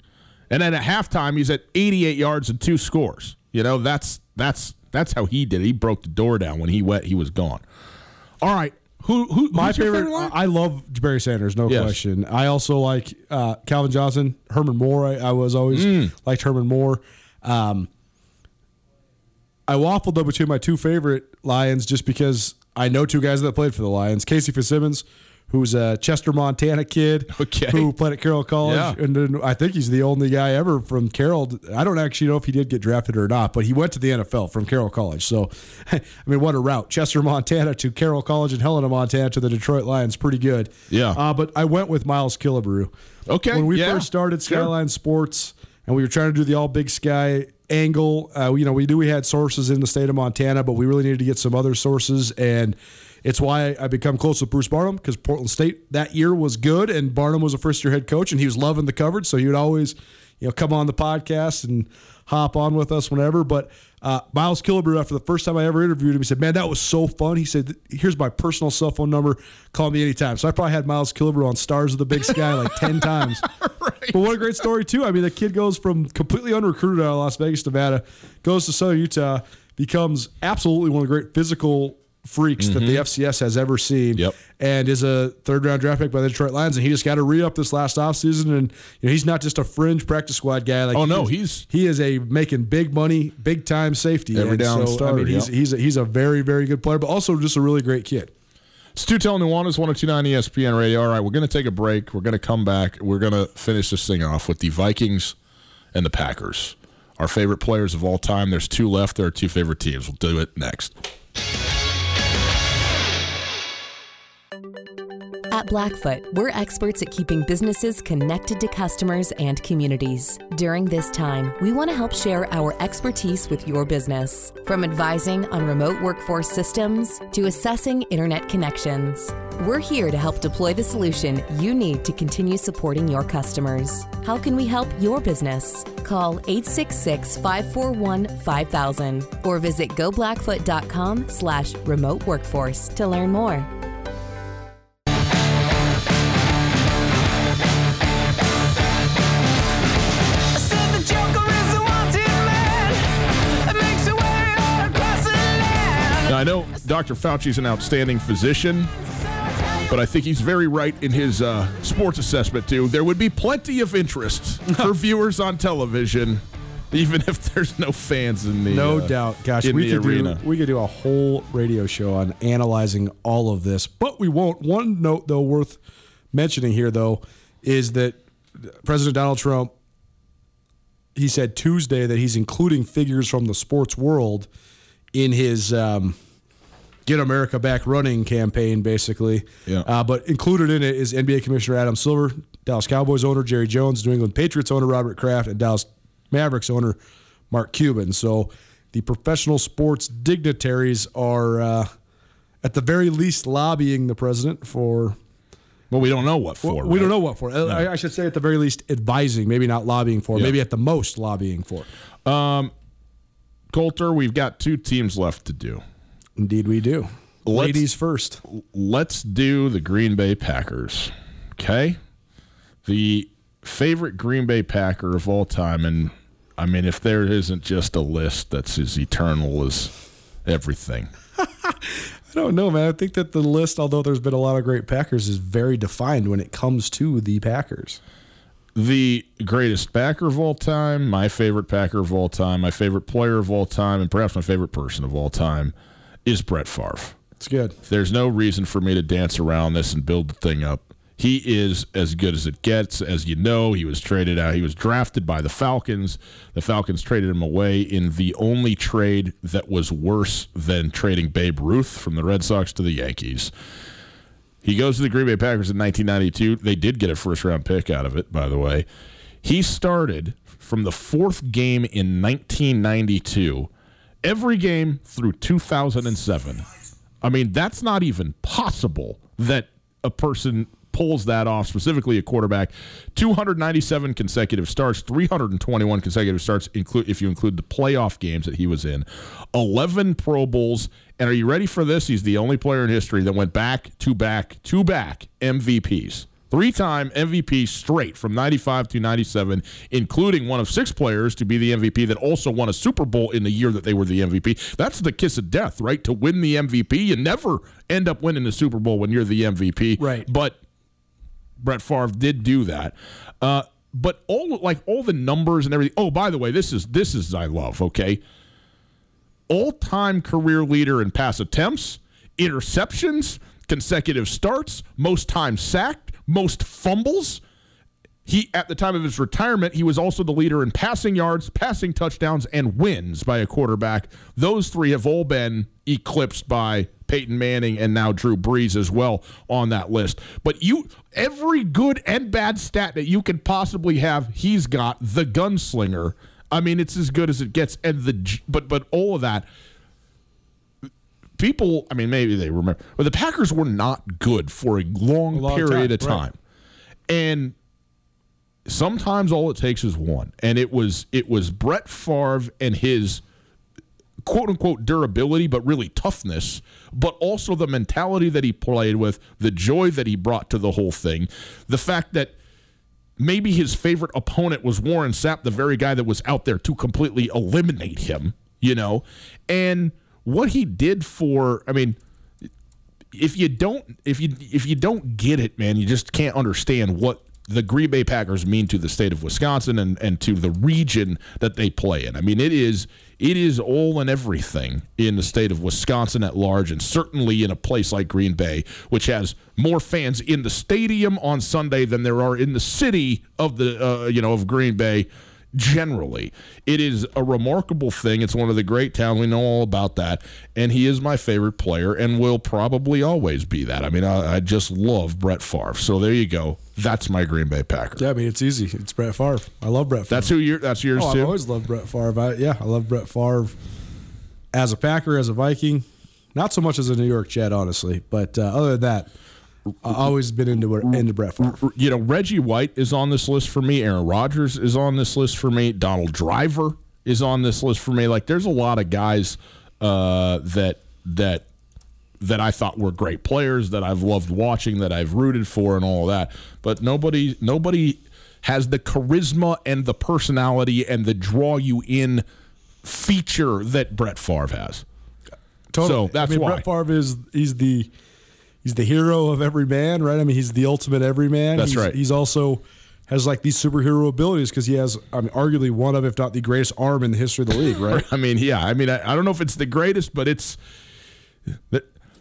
and then at halftime he's at 88 yards and two scores. You know, that's that's that's how he did. it. He broke the door down when he went. He was gone. All right, who who My favorite, line? I love Barry Sanders, no Yes. question. I also like uh, Calvin Johnson, Herman Moore. I, I was always Mm. liked Herman Moore. Um, I waffled though between my two favorite Lions just because I know two guys that played for the Lions. Casey Fitzsimmons, who's a Chester, Montana kid, Okay. who played at Carroll College, Yeah. and then I think he's the only guy ever from Carroll. I don't actually know if he did get drafted or not, but he went to the NFL from Carroll College. So, I mean, what a route! Chester, Montana to Carroll College and Helena, Montana to the Detroit Lions. Pretty good. Yeah. Uh, but I went with Miles Killebrew. Okay, When we yeah, first started sure. Skyline Sports and we were trying to do the all big sky angle, uh, you know, we knew we had sources in the state of Montana, but we really needed to get some other sources. And it's why I become close with Bruce Barnum because Portland State that year was good and Barnum was a first year head coach and he was loving the coverage. So he would always, you know, come on the podcast and hop on with us whenever. But uh, Miles Killebrew, after the first time I ever interviewed him, he said, "Man, that was so fun." He said, "Here's my personal cell phone number. Call me anytime." So I probably had Miles Killebrew on Stars of the Big Sky like ten times. But what a great story too. I mean, the kid goes from completely unrecruited out of Las Vegas, Nevada, goes to Southern Utah, becomes absolutely one of the great physical freaks that the FCS has ever seen. Mm-hmm. Yep. And is a third round draft pick by the Detroit Lions. And he just got to re up this last offseason. And you know, he's not just a fringe practice squad guy. Like Oh, no, he's- he is a making big money, big time safety. Every And down so, starter, I mean, he's yep. he's a, he's a very very good player, but also just a really great kid. It's Tutel Nuanez, 1029 ESPN Radio. All right, we're going to take a break. We're going to come back. We're going to finish this thing off with the Vikings and the Packers. Our favorite players of all time. There's two left. There are two favorite teams. We'll do it next. At Blackfoot, we're experts at keeping businesses connected to customers and communities. During this time, we want to help share our expertise with your business. From advising on remote workforce systems to assessing internet connections, we're here to help deploy the solution you need to continue supporting your customers. How can we help your business? Call 866-541-5000 or visit goblackfoot.com slash remote workforce to learn more. Dr. Fauci's an outstanding physician, but I think he's very right in his uh, sports assessment, too. There would be plenty of interest for viewers on television, even if there's no fans in the No uh, doubt. Gosh, in we the could arena. do we could do a whole radio show on analyzing all of this, but we won't. One note though worth mentioning here though is that President Donald Trump he said Tuesday that he's including figures from the sports world in his um, Get America Back Running campaign, basically. Yeah. Uh, but included in it is NBA Commissioner Adam Silver, Dallas Cowboys owner Jerry Jones, New England Patriots owner Robert Kraft, and Dallas Mavericks owner Mark Cuban. So the professional sports dignitaries are, uh, at the very least, lobbying the president for. Well, we don't know what for. we right? don't know what for. I, I should say at the very least, advising, maybe not lobbying for, Yeah. maybe at the most lobbying for. Colter, we've got two teams left to do. Indeed, we do. Let's- Ladies first. Let's do the Green Bay Packers. Okay? The favorite Green Bay Packer of all time. And I mean, if there isn't just a list that's as eternal as everything. I don't know, man. I think that the list, although there's been a lot of great Packers, is very defined when it comes to the Packers. The greatest Packer of all time, my favorite Packer of all time, my favorite player of all time, and perhaps my favorite person of all time is Brett Favre. It's good. There's no reason for me to dance around this and build the thing up. He is as good as it gets. As you know, he was traded out. He was drafted by the Falcons. The Falcons traded him away in the only trade that was worse than trading Babe Ruth from the Red Sox to the Yankees. He goes to the Green Bay Packers in 1992. They did get a first round pick out of it, by the way. He started from the fourth game in 1992, every game through 2007. I mean, that's not even possible that a person pulls that off, specifically a quarterback. 297 consecutive starts, 321 consecutive starts, include if you include the playoff games that he was in, 11 Pro Bowls. And are you ready for this? He's the only player in history that went back to back to back MVPs. Three time MVP straight from 95 to 97, including one of six players to be the MVP that also won a Super Bowl in the year that they were the MVP. That's the kiss of death, right? To win the MVP. You never end up winning the Super Bowl when you're the MVP. Right. But Brett Favre did do that. Uh, but all like all the numbers and everything. Oh, by the way, this is this is I love. Okay, all-time career leader in pass attempts, interceptions, consecutive starts, most times sacked, most fumbles. He at the time of his retirement, he was also the leader in passing yards, passing touchdowns, and wins by a quarterback. Those three have all been eclipsed by Peyton Manning and now Drew Brees as well on that list. But you every good and bad stat that you could possibly have, he's got the gunslinger. I mean, it's as good as it gets. And the but but all of that people, I mean, maybe they remember, but the Packers were not good for a long, long period time, of time. right. And sometimes all it takes is one. And it was it was Brett Favre and his quote unquote durability, but really toughness, but also the mentality that he played with, the joy that he brought to the whole thing, the fact that maybe his favorite opponent was Warren Sapp, the very guy that was out there to completely eliminate him, you know, and what he did for, I mean, if you don't if you if you don't get it, man, you just can't understand what the Green Bay Packers mean to the state of Wisconsin and, and to the region that they play in. I mean, it is it is all and everything in the state of Wisconsin at large, and certainly in a place like Green Bay, which has more fans in the stadium on Sunday than there are in the city of the uh, you know of Green Bay generally. It is a remarkable thing. It's one of the great towns. We know all about that. And he is my favorite player and will probably always be that. I mean, I, I just love Brett Favre. So there you go. That's my Green Bay Packer. Yeah, I mean it's easy. It's Brett Favre. I love Brett Favre. That's who you're. That's yours Oh, I've too. always loved Brett Favre. I, yeah, I love Brett Favre as a Packer, as a Viking. Not so much as a New York Jet, honestly. But uh, other than that, I've always been into into Brett Favre. you know, Reggie White is on this list for me. Aaron Rodgers is on this list for me. Donald Driver is on this list for me. Like, there's a lot of guys uh, that that that I thought were great players that I've loved watching, that I've rooted for, and all of that. But nobody nobody has the charisma and the personality and the draw you in feature that Brett Favre has. So that's I mean, why. Brett Favre is he's the he's the hero of every man, right? I mean, he's the ultimate everyman. That's he's, right. He's also has like these superhero abilities because he has, I mean, arguably one of, if not the greatest arm in the history of the league, right? I mean, yeah. I mean, I, I don't know if it's the greatest, but it's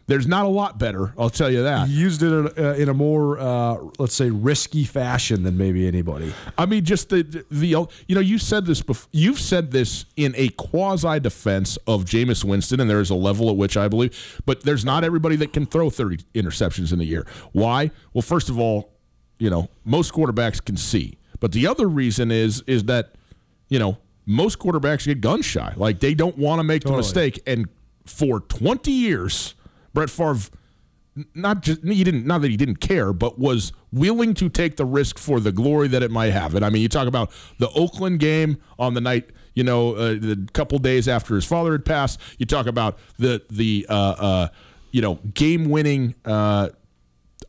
there's not a lot better. I'll tell you that. he used it in a, uh, in a more, uh, let's say, risky fashion than maybe anybody. I mean, just the the you know you said this before. You've said this in a quasi defense of Jameis Winston, and there is a level at which I believe, but there's not everybody that can throw 30 interceptions in a year. Why? Well, first of all, you know most quarterbacks can see, but the other reason is is that you know most quarterbacks get gun shy, like they don't want to make the mistake, and for 20 years, Brett Favre not just he didn't not that he didn't care, but was willing to take the risk for the glory that it might have. And I mean, you talk about the Oakland game on the night, you know, uh, the couple days after his father had passed. You talk about the the uh, uh, you know game winning. Uh,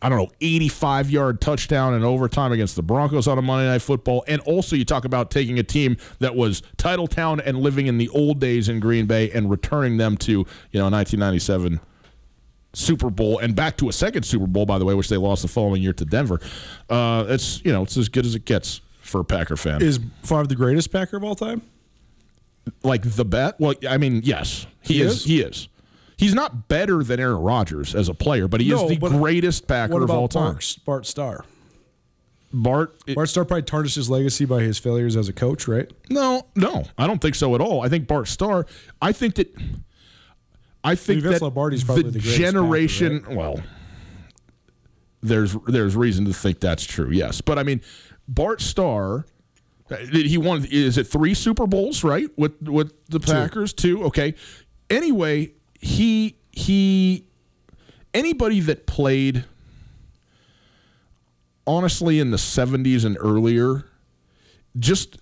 I don't know, 85 yard touchdown in overtime against the Broncos on a Monday Night Football. And also, you talk about taking a team that was title town and living in the old days in Green Bay and returning them to, you know, 1997 Super Bowl and back to a second Super Bowl, by the way, which they lost the following year to Denver. Uh, it's, you know, it's as good as it gets for a Packer fan. Is Favre the greatest Packer of all time? like the bet? Well, I mean, yes, he, He is. is? He is. He's not better than Aaron Rodgers as a player, but he No, is the greatest Packer of all time. Bart, Bart Starr? Bart, it- Bart Starr probably tarnished his legacy by his failures as a coach, right? No, no, I don't think so at all. I think Bart Starr. I think that. I think Vince that Lombardi's probably the greatest generation. Well, there's there's reason to think that's true. Yes, but I mean, Bart Starr. uh, Did he won? Is it three Super Bowls? Right with with the Packers two. Okay. Anyway, he he. Anybody that played. Honestly, in the '70s and earlier, just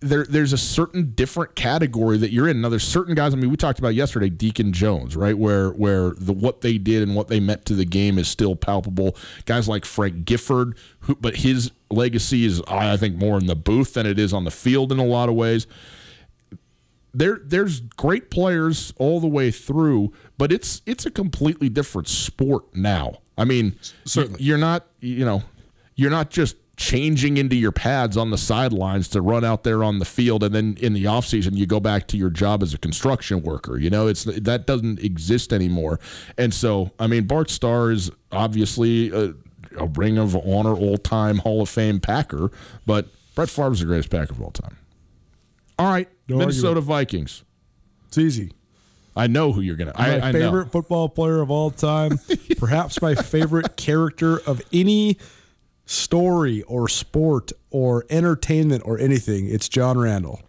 there there's a certain different category that you're in. Now there's certain guys. I mean, we talked about yesterday, Deacon Jones, right? Where where the what they did and what they meant to the game is still palpable. Guys like Frank Gifford, who but his legacy is I think more in the booth than it is on the field in a lot of ways. There there's great players all the way through, but it's it's a completely different sport now. I mean, Certainly. you're not you know you're not just changing into your pads on the sidelines to run out there on the field. And then in the offseason you go back to your job as a construction worker. You know it's that doesn't exist anymore. And so i mean bart starr is obviously a, a ring of honor all-time hall of fame packer but brett Favre is the greatest packer of all time. All right No minnesota vikings. It's easy. i know who you're gonna my I, favorite football player of all time, perhaps my favorite character of any story or sport or entertainment or anything. It's John Randle.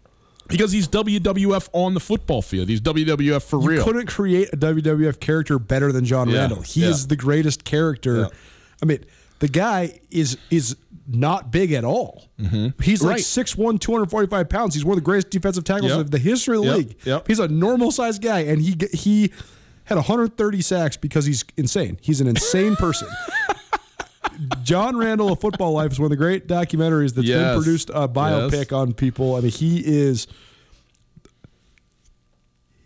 because he's wwf on the football field he's wwf for real. You real couldn't create a WWF character better than John Yeah, Randle. He yeah. is the greatest character. Yeah. I mean, the guy is is not big at all. Mm-hmm. He's like Right. 6'1", 245 pounds. He's one of the greatest defensive tackles Yep. of the history of the Yep, league. yep. He's a normal sized guy, and he he had 130 sacks because he's insane. He's an insane person. John Randle, A Football Life, is one of the great documentaries that's been produced a biopic Yes. on people. I mean, he is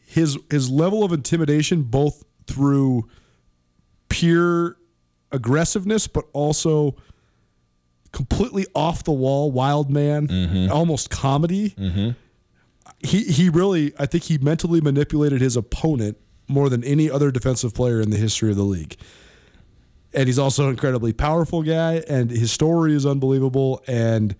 his his level of intimidation, both through pure aggressiveness, but also completely off the wall, wild man, mm-hmm. almost comedy. Mm-hmm. He he really, I think he mentally manipulated his opponent more than any other defensive player in the history of the league. And he's also an incredibly powerful guy, and his story is unbelievable. And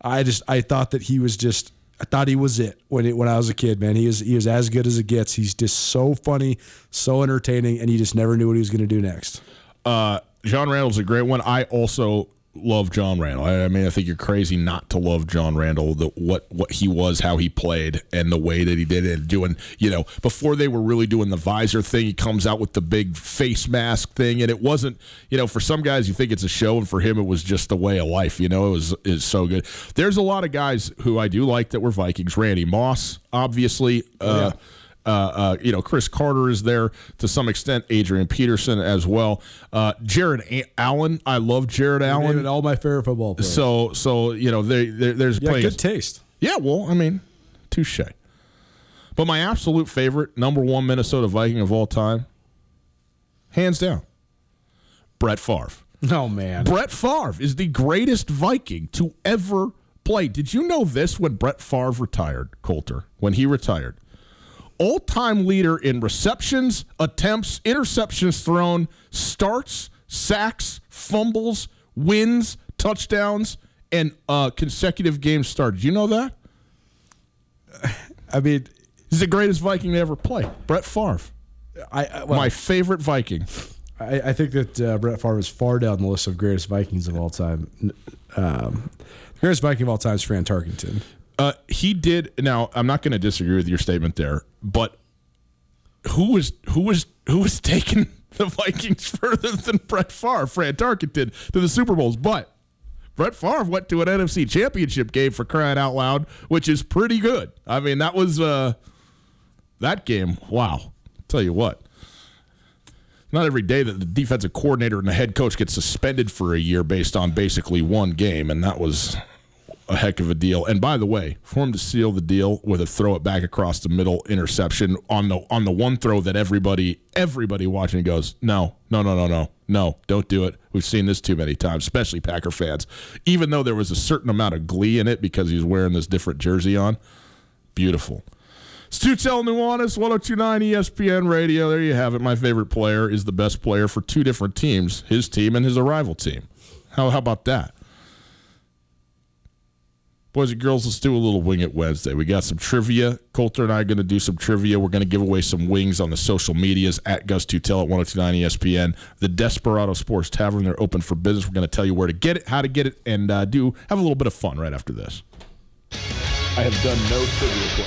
I just I thought that he was just I thought he was it when it, when I was a kid, man. He is he is as good as it gets. He's just so funny, so entertaining, and you just never knew what he was going to do next. Uh, John Randle's a great one. I also love John Randle. I, I mean, I think you're crazy not to love John Randle. The what what he was, how he played, and the way that he did it. Doing you know before they were really doing the visor thing, he comes out with the big face mask thing, and it wasn't you know for some guys you think it's a show, and for him it was just the way of life. You know, it was is so good. There's a lot of guys who I do like that were Vikings. Randy Moss, obviously. Uh, uh, uh, you know, Cris Carter is there to some extent. Adrian Peterson as well. Uh, Jared A- Allen, I love Jared Allen. all my favorite football players. So, so you know, they, they there's yeah, good taste. yeah, well, I mean, touche. But my absolute favorite, number one Minnesota Viking of all time, hands down, Brett Favre. Oh man, Brett Favre is the greatest Viking to ever play. Did you know this when Brett Favre retired, Colter? When he retired, all time leader in receptions, attempts, interceptions thrown, starts, sacks, fumbles, wins, touchdowns, and uh, consecutive games started. You know that? I mean, He's the greatest Viking to ever play. Brett Favre. I I, well, My favorite Viking. I, I think that uh, Brett Favre is far down the list of greatest Vikings of all time. Um, the greatest Viking of all time is Fran Tarkenton. Uh, he did. Now, I'm not going to disagree with your statement there, but who was who was who was taking the Vikings further than Brett Favre, Fran Tarkenton, to the Super Bowls? But Brett Favre went to an NFC Championship game for crying out loud, which is pretty good. I mean, that was uh, that game. Wow, tell you what. Not every day that the defensive coordinator and the head coach get suspended for a year based on basically one game, and that was a heck of a deal. And by the way, for him to seal the deal with a throw it back across the middle interception on the on the one throw that everybody everybody watching goes, no, no, no, no, no, no, don't do it. We've seen this too many times, especially Packer fans. Even though there was a certain amount of glee in it because he's wearing this different jersey on, beautiful. It's Tutel Nuanez, 1029 ESPN Radio. There you have it. My favorite player is the best player for two different teams, his team and his arrival team. How, how about that? Boys and girls, let's do a little Wing It Wednesday. We got some trivia. Colter and I are going to do some trivia. We're going to give away some wings on the social medias at Gus Tutel at 1029 ESPN. The Desperado Sports Tavern, they're open for business. We're going to tell you where to get it, how to get it, and uh, do have a little bit of fun right after this. I have done no trivia.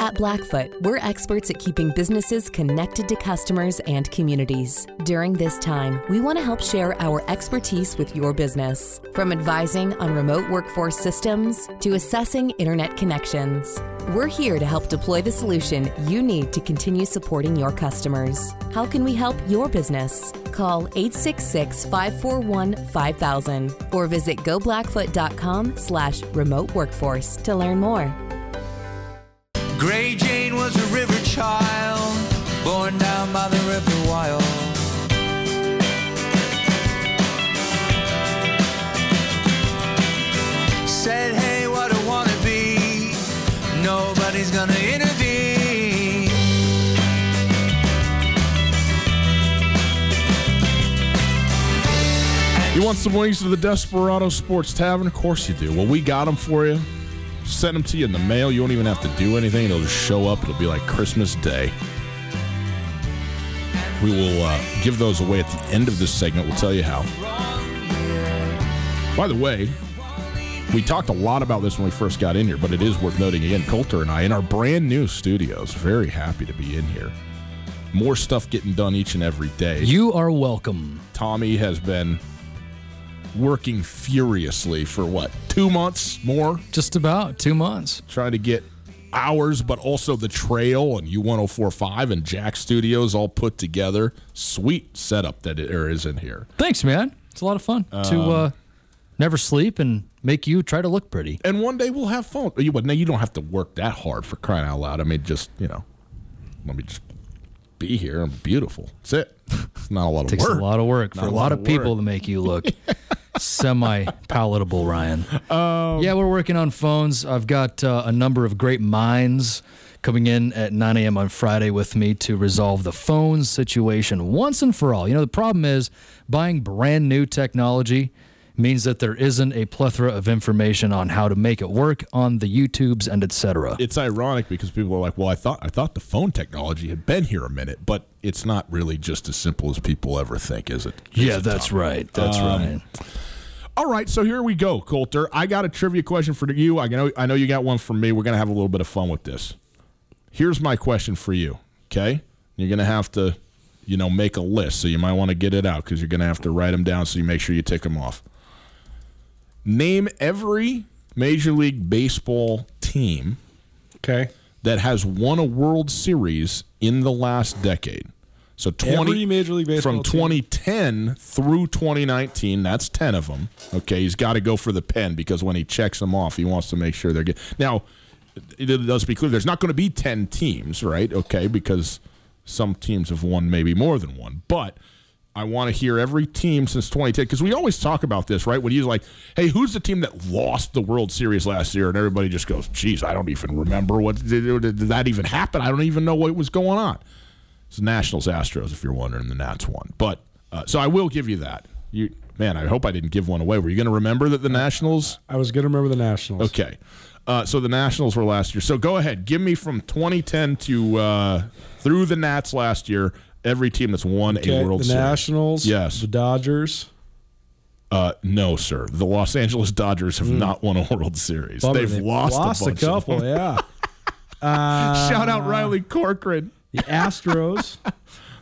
At Blackfoot, we're experts at keeping businesses connected to customers and communities. During this time, we want to help share our expertise with your business. From advising on remote workforce systems to assessing internet connections, we're here to help deploy the solution you need to continue supporting your customers. How can we help your business? Call 866-541-5000 or visit goblackfoot.com slash remote workforce to learn more. Gray Jane was a river child, born down by the river Wild. Said, hey, what I wanna be, nobody's gonna intervene. You want some wings to the Desperado Sports Tavern? Of course you do. Well, we got them for you. Send them to you in the mail. You won't even have to do anything. It'll just show up. It'll be like Christmas Day. We will uh, give those away at the end of this segment. We'll tell you how. By the way, we talked a lot about this when we first got in here, but it is worth noting again. Colter and I, in our brand new studios, very happy to be in here. More stuff getting done each and every day. You are welcome. Tommy has been working furiously for what, two months more, Just about two months. trying to get ours, but also the trail and U1045 and Jack Studios all put together. Sweet setup that there is in here. Thanks, man. It's a lot of fun to Um, uh, never sleep and make you try to look pretty. And one day we'll have fun. You, now you don't have to work that hard for crying out loud. I mean, just, you know, let me just be here. I'm beautiful. That's it. It's not a lot of Takes work. a lot of work Not for a lot lot of people to make you look semi palatable, Ryan. Um, yeah, we're working on phones. I've got uh, a number of great minds coming in at 9 a.m. on Friday with me to resolve the phone situation once and for all. You know, the problem is buying brand new technology means that there isn't a plethora of information on how to make it work on the YouTubes and etc. it's ironic because people are like, "Well, I thought I thought the phone technology had been here a minute, but it's not really just as simple as people ever think, is it?" Yeah, that's right. That's Um, right. All right, so here we go, Colter. I got a trivia question for you. I know I know you got one for me. We're gonna have a little bit of fun with this. Here's my question for you. Okay, you're gonna have to, you know, make a list. So you might want to get it out because you're gonna have to write them down. So you make sure you tick them off. Name every Major League Baseball team Okay. that has won a World Series in the last decade. So 20 Every Major League Baseball from team? 2010 through 2019, that's 10 of them. Okay, he's got to go for the pen because when he checks them off, he wants to make sure they're good. Now, it does be clear there's not going to be 10 teams, right? Okay, because some teams have won maybe more than one. But I want to hear every team since 2010 because we always talk about this, right? When he's like, "Hey, who's the team that lost the World Series last year?" and everybody just goes, "Geez, I don't even remember what did, did that even happen. I don't even know what was going on." It's Nationals Astros, if you're wondering. The Nats won, but uh, so I will give you that. You man, I hope I didn't give one away. Were you going to remember that the Nationals? I was going to remember the Nationals. Okay. Uh, so the Nationals were last year. So go ahead, give me from 2010 to uh, through the Nats last year. Every team that's won Okay, a World the Series. The Nationals. Yes. The Dodgers. Uh, no, sir. The Los Angeles Dodgers have not won a World Series. Bummer, They've, lost, lost a, bunch of couple. Yeah. Uh, Shout out Riley Corcoran. The Astros.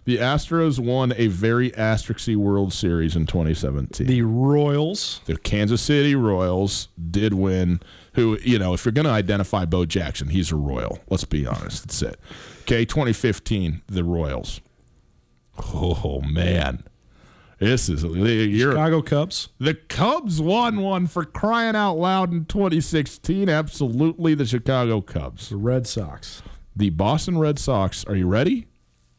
The Astros won a very asterisky World Series in 2017. the Royals. the Kansas City Royals did win. Who you know, if you're going to identify Bo Jackson, he's a Royal. Let's be honest. That's it. Okay, 2015, the Royals. Oh man, this is you're Chicago Cubs. the Cubs won one for crying out loud in 2016. Absolutely, the Chicago Cubs. The Red Sox. The Boston Red Sox. Are you ready?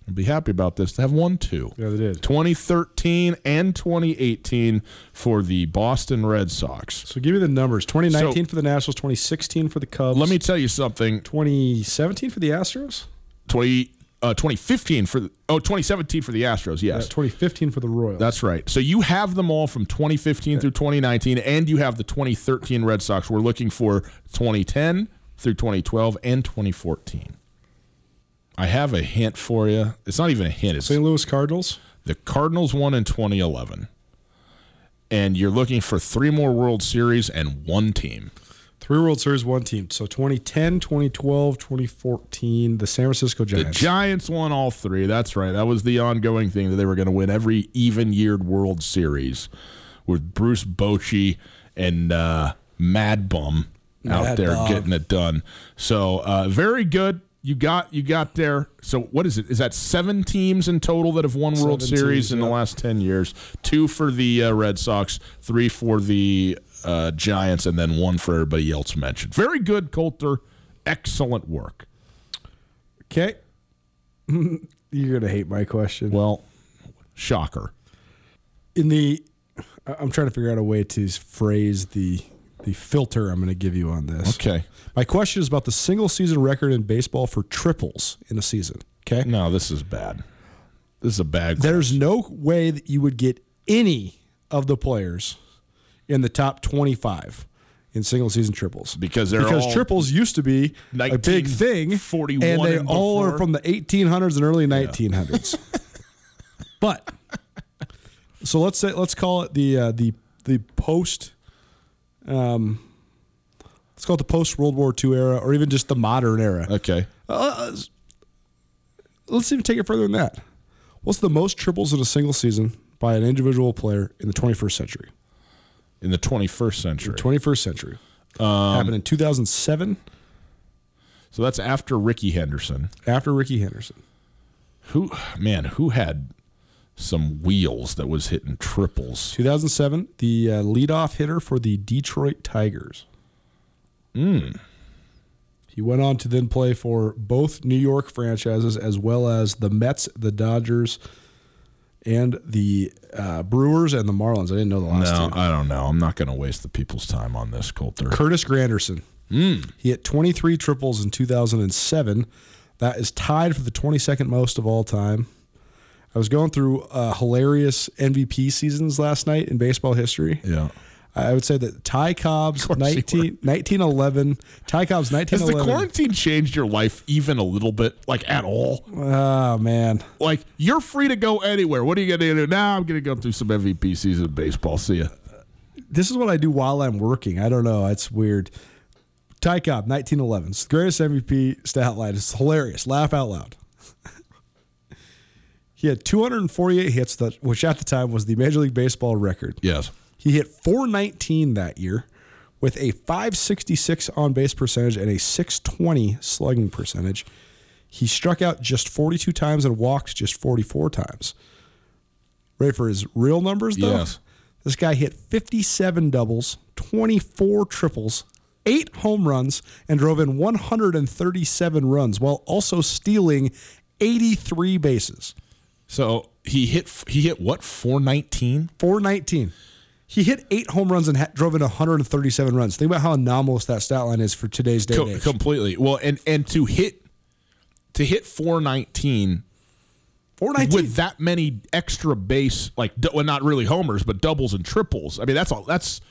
I'll be happy about this. They have won two. Yeah, they did. 2018 and 2018 for the Boston Red Sox. So give me the numbers. 2019 So- for the Nationals. 2016 for the Cubs. Let me tell you something. 2017 for the Astros. 20, uh, 2015 for the, oh 2017 for the Astros. Yeah, Yes, 2015 for the Royals. that's right. So you have them all from 2015 through 2019, and you have the 2013 Red Sox. We're looking for 2010 through 2012 and 2014. I have a hint for you. It's not even a hint. It's St. Louis Cardinals. the Cardinals won in 2011, and you're looking for three more World Series and one team. Three World Series, one team. So 2010, 2012, 2014, the San Francisco Giants. The Giants. Won all three. That's right. That was the ongoing thing that they were going to win every even-yeared World Series with Bruce Bochy and uh, Mad Bum out Mad there getting it done. So uh, very good. You got you got there. So what is it? Is that seven teams in total that have won World Seven Series teams, in the last ten years? Two for the uh, Red Sox, three for the uh, Giants, and then one for everybody else mentioned. Very good, Colter. Excellent work. okay. You're going to hate my question. Well, shocker. in the I'm trying to figure out a way to phrase the the filter I'm going to give you on this. Okay. My question is about the single season record in baseball for triples in a season. Okay. No, this is bad. This is a bad. There's no way that you would get any of the players in the top 25 in single season triples Because they're because triples used to be a big thing, 1941 and they and all are from the 1800s and early 1900s. but so let's say let's call it the uh, the the post. Um, let's call it the post World War II era, or even just the modern era. Okay. Uh, uh, let's even take it further than that. What's the most triples in a single season by an individual player in the 21st century? In the 21st century. 21st century. Um, Happened in 2007 so that's after Rickey Henderson. after Rickey Henderson. Who, man, who had some wheels that was hitting triples? 2007, the uh, leadoff hitter for the Detroit Tigers. He went on to then play for both New York franchises as well as the Mets, the Dodgers, and the uh, Brewers and the Marlins. I didn't know the last No, two. I don't know. I'm not going to waste the people's time on this, Colter. Curtis Granderson. He hit 23 triples in 2007. That is tied for the 22nd most of all time. I was going through uh, hilarious MVP seasons last night in baseball history. Yeah. I would say that Ty Cobb's course 19, 1911, Ty Cobb's 1911. Has the quarantine changed your life even a little bit? Like at all? oh man, Like you're free to go anywhere. What are you going to do? Now I'm going to go through some MVP season of baseball. See ya. this is what I do while I'm working. I don't know. It's weird. Ty Cobb, 1911. It's the greatest MVP stat line. It's hilarious. Laugh out loud. he had 248 hits, that, which at the time was the Major League Baseball record. Yes. He hit 419 that year with a 566 on base percentage and a 620 slugging percentage. He struck out just 42 times and walked just 44 times. Ready for his real numbers, though? Yes. This guy hit 57 doubles, 24 triples, eight home runs, and drove in 137 runs while also stealing 83 bases. So he hit he hit what 419? 419. He hit eight home runs and ha- drove in 137 runs. Think about how anomalous that stat line is for today's day Co- completely. Well, and and to hit to hit 419 419. with that many extra base like well not really homers but doubles and triples. I mean that's all that's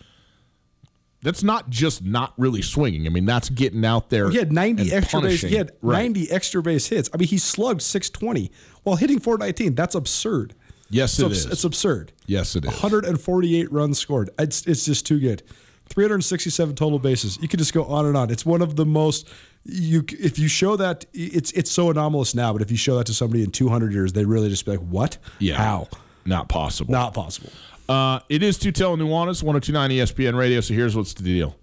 that's not just not really swinging. I mean that's getting out there. he had 90 and extra base. He had Right. 90 extra base hits. I mean, he slugged 620 while hitting 419. That's absurd. Yes, It's, it abs- is. it's absurd. Yes, it is. 148 runs scored. It's it's just too good. 367 total bases. You could just go on and on. It's one of the most you if you show that it's it's so anomalous now, but if you show that to somebody in 200 years, they really just be like, "What? Yeah. How? Not possible. Not possible." Uh, it is Tutel and Nuanez, 1029 ESPN Radio. So here's what's the deal.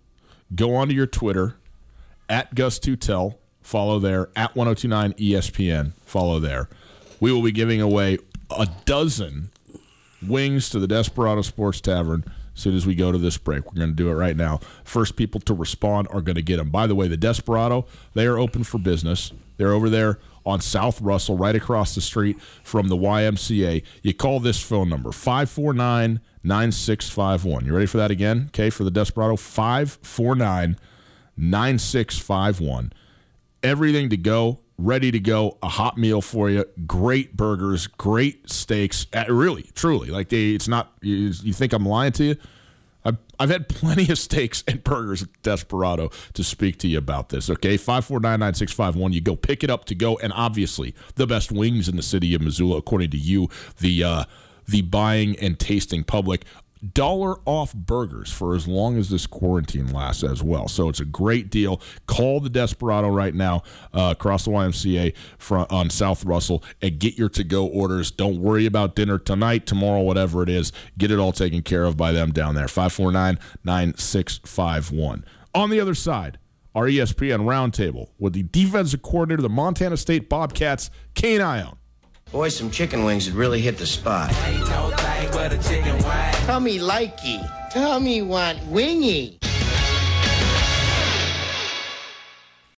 Go onto your Twitter, at Gus Tutel. Follow there, at 1029 ESPN. Follow there. We will be giving away a dozen wings to the Desperado Sports Tavern as soon as we go to this break. We're going to do it right now. First people to respond are going to get them. By the way, the Desperado, they are open for business. They're over there on South Russell, right across the street from the YMCA. You call this phone number, 549 9651. You ready for that again? Okay, for the Desperado, 549 9651 everything to go, ready to go, a hot meal for you, great burgers, great steaks. Uh, really, truly, like they, it's not. You, you think I'm lying to you? I've, I've had plenty of steaks and burgers at Desperado to speak to you about this. Okay, five four nine nine six five one. You go pick it up to go, and obviously the best wings in the city of Missoula, according to you, the uh, the buying and tasting public. Dollar off burgers for as long as this quarantine lasts as well. So it's a great deal. Call the Desperado right now uh, across the YMCA front on South Russell and get your to go orders. Don't worry about dinner tonight, tomorrow, whatever it is. Get it all taken care of by them down there. 549 9651. On the other side, our ESPN roundtable with the defensive coordinator of the Montana State Bobcats, Kane Ioane. Boy, some chicken wings would really hit the spot. Tummy likey. Tell me want wingy.